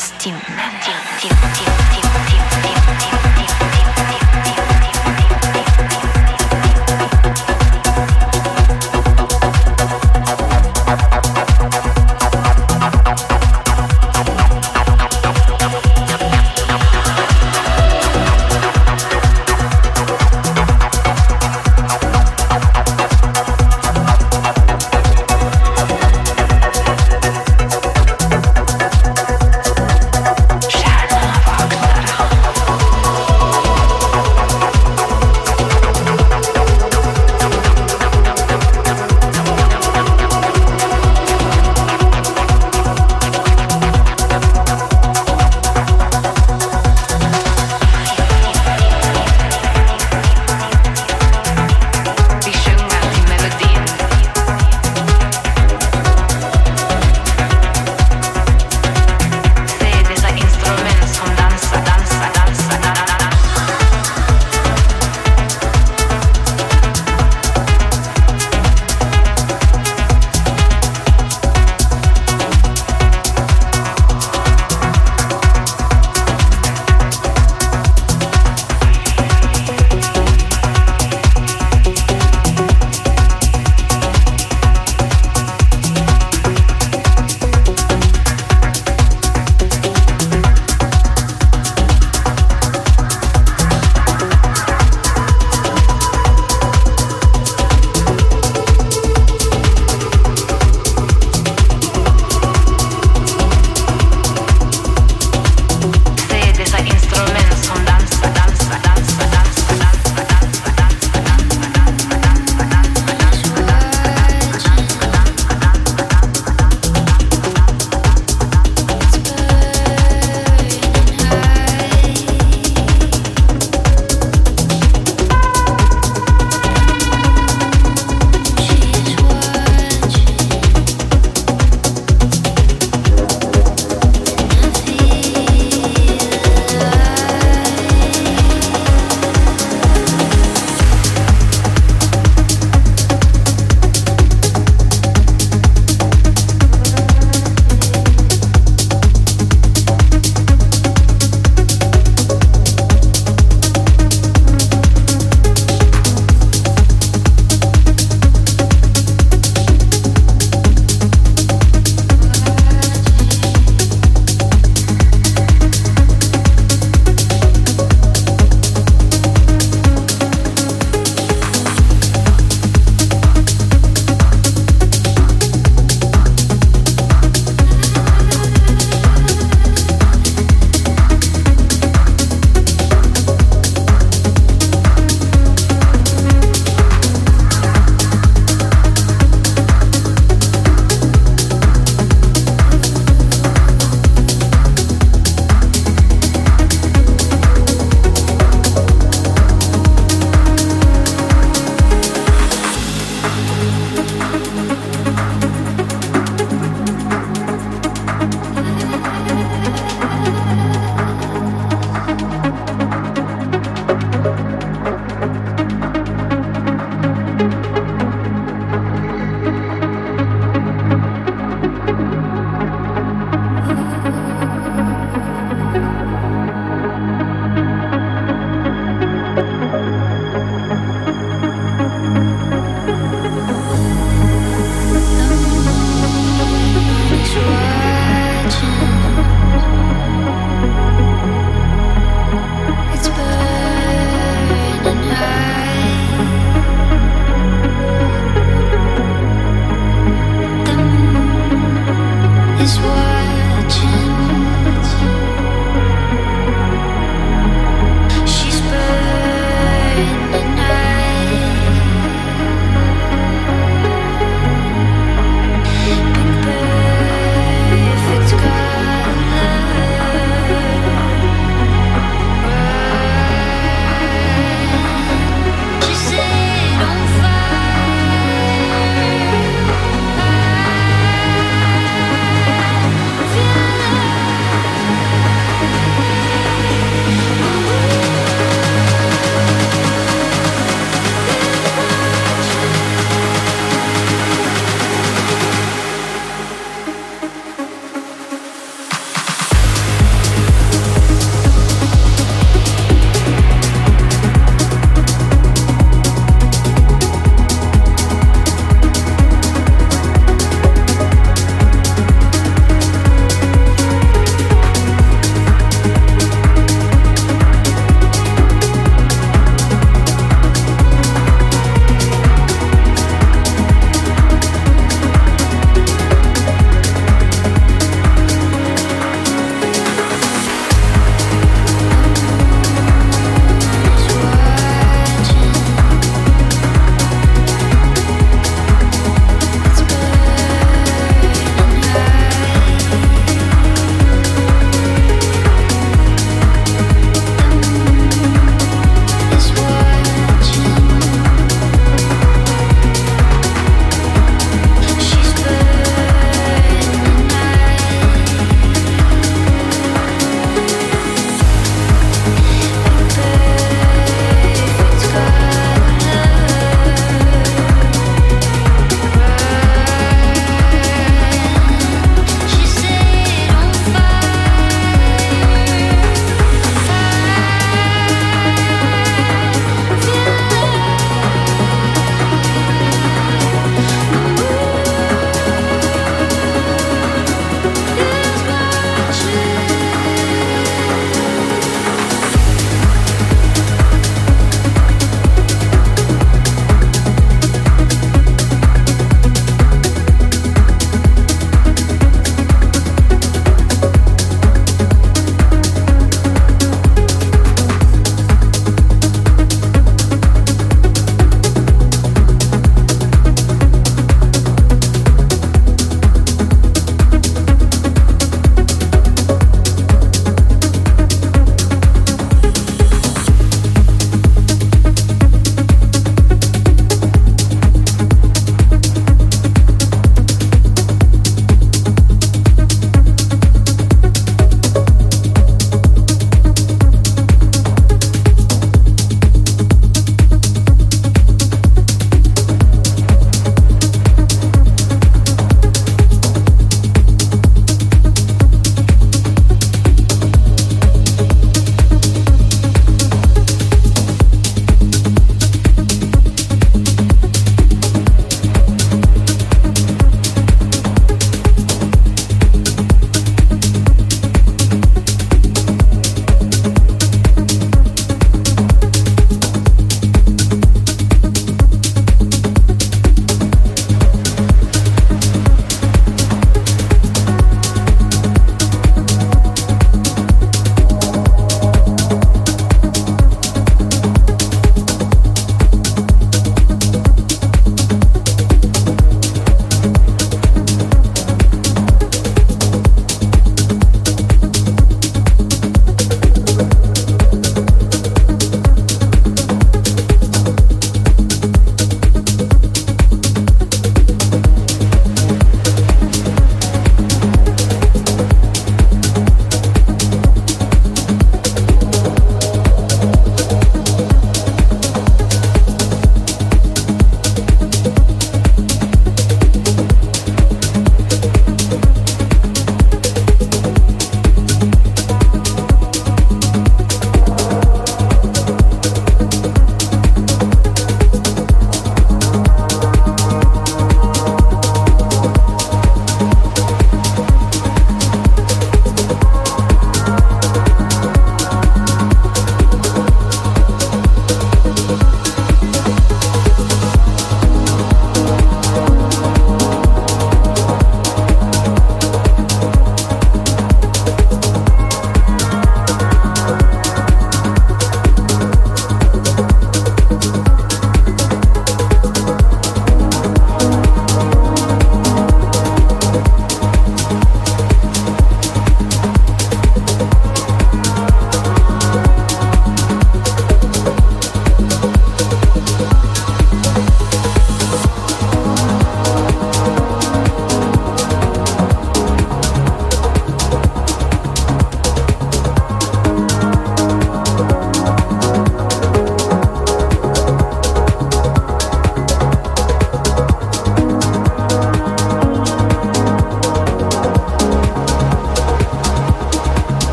Steam. Steam. Steam. Steam. Steam. Steam.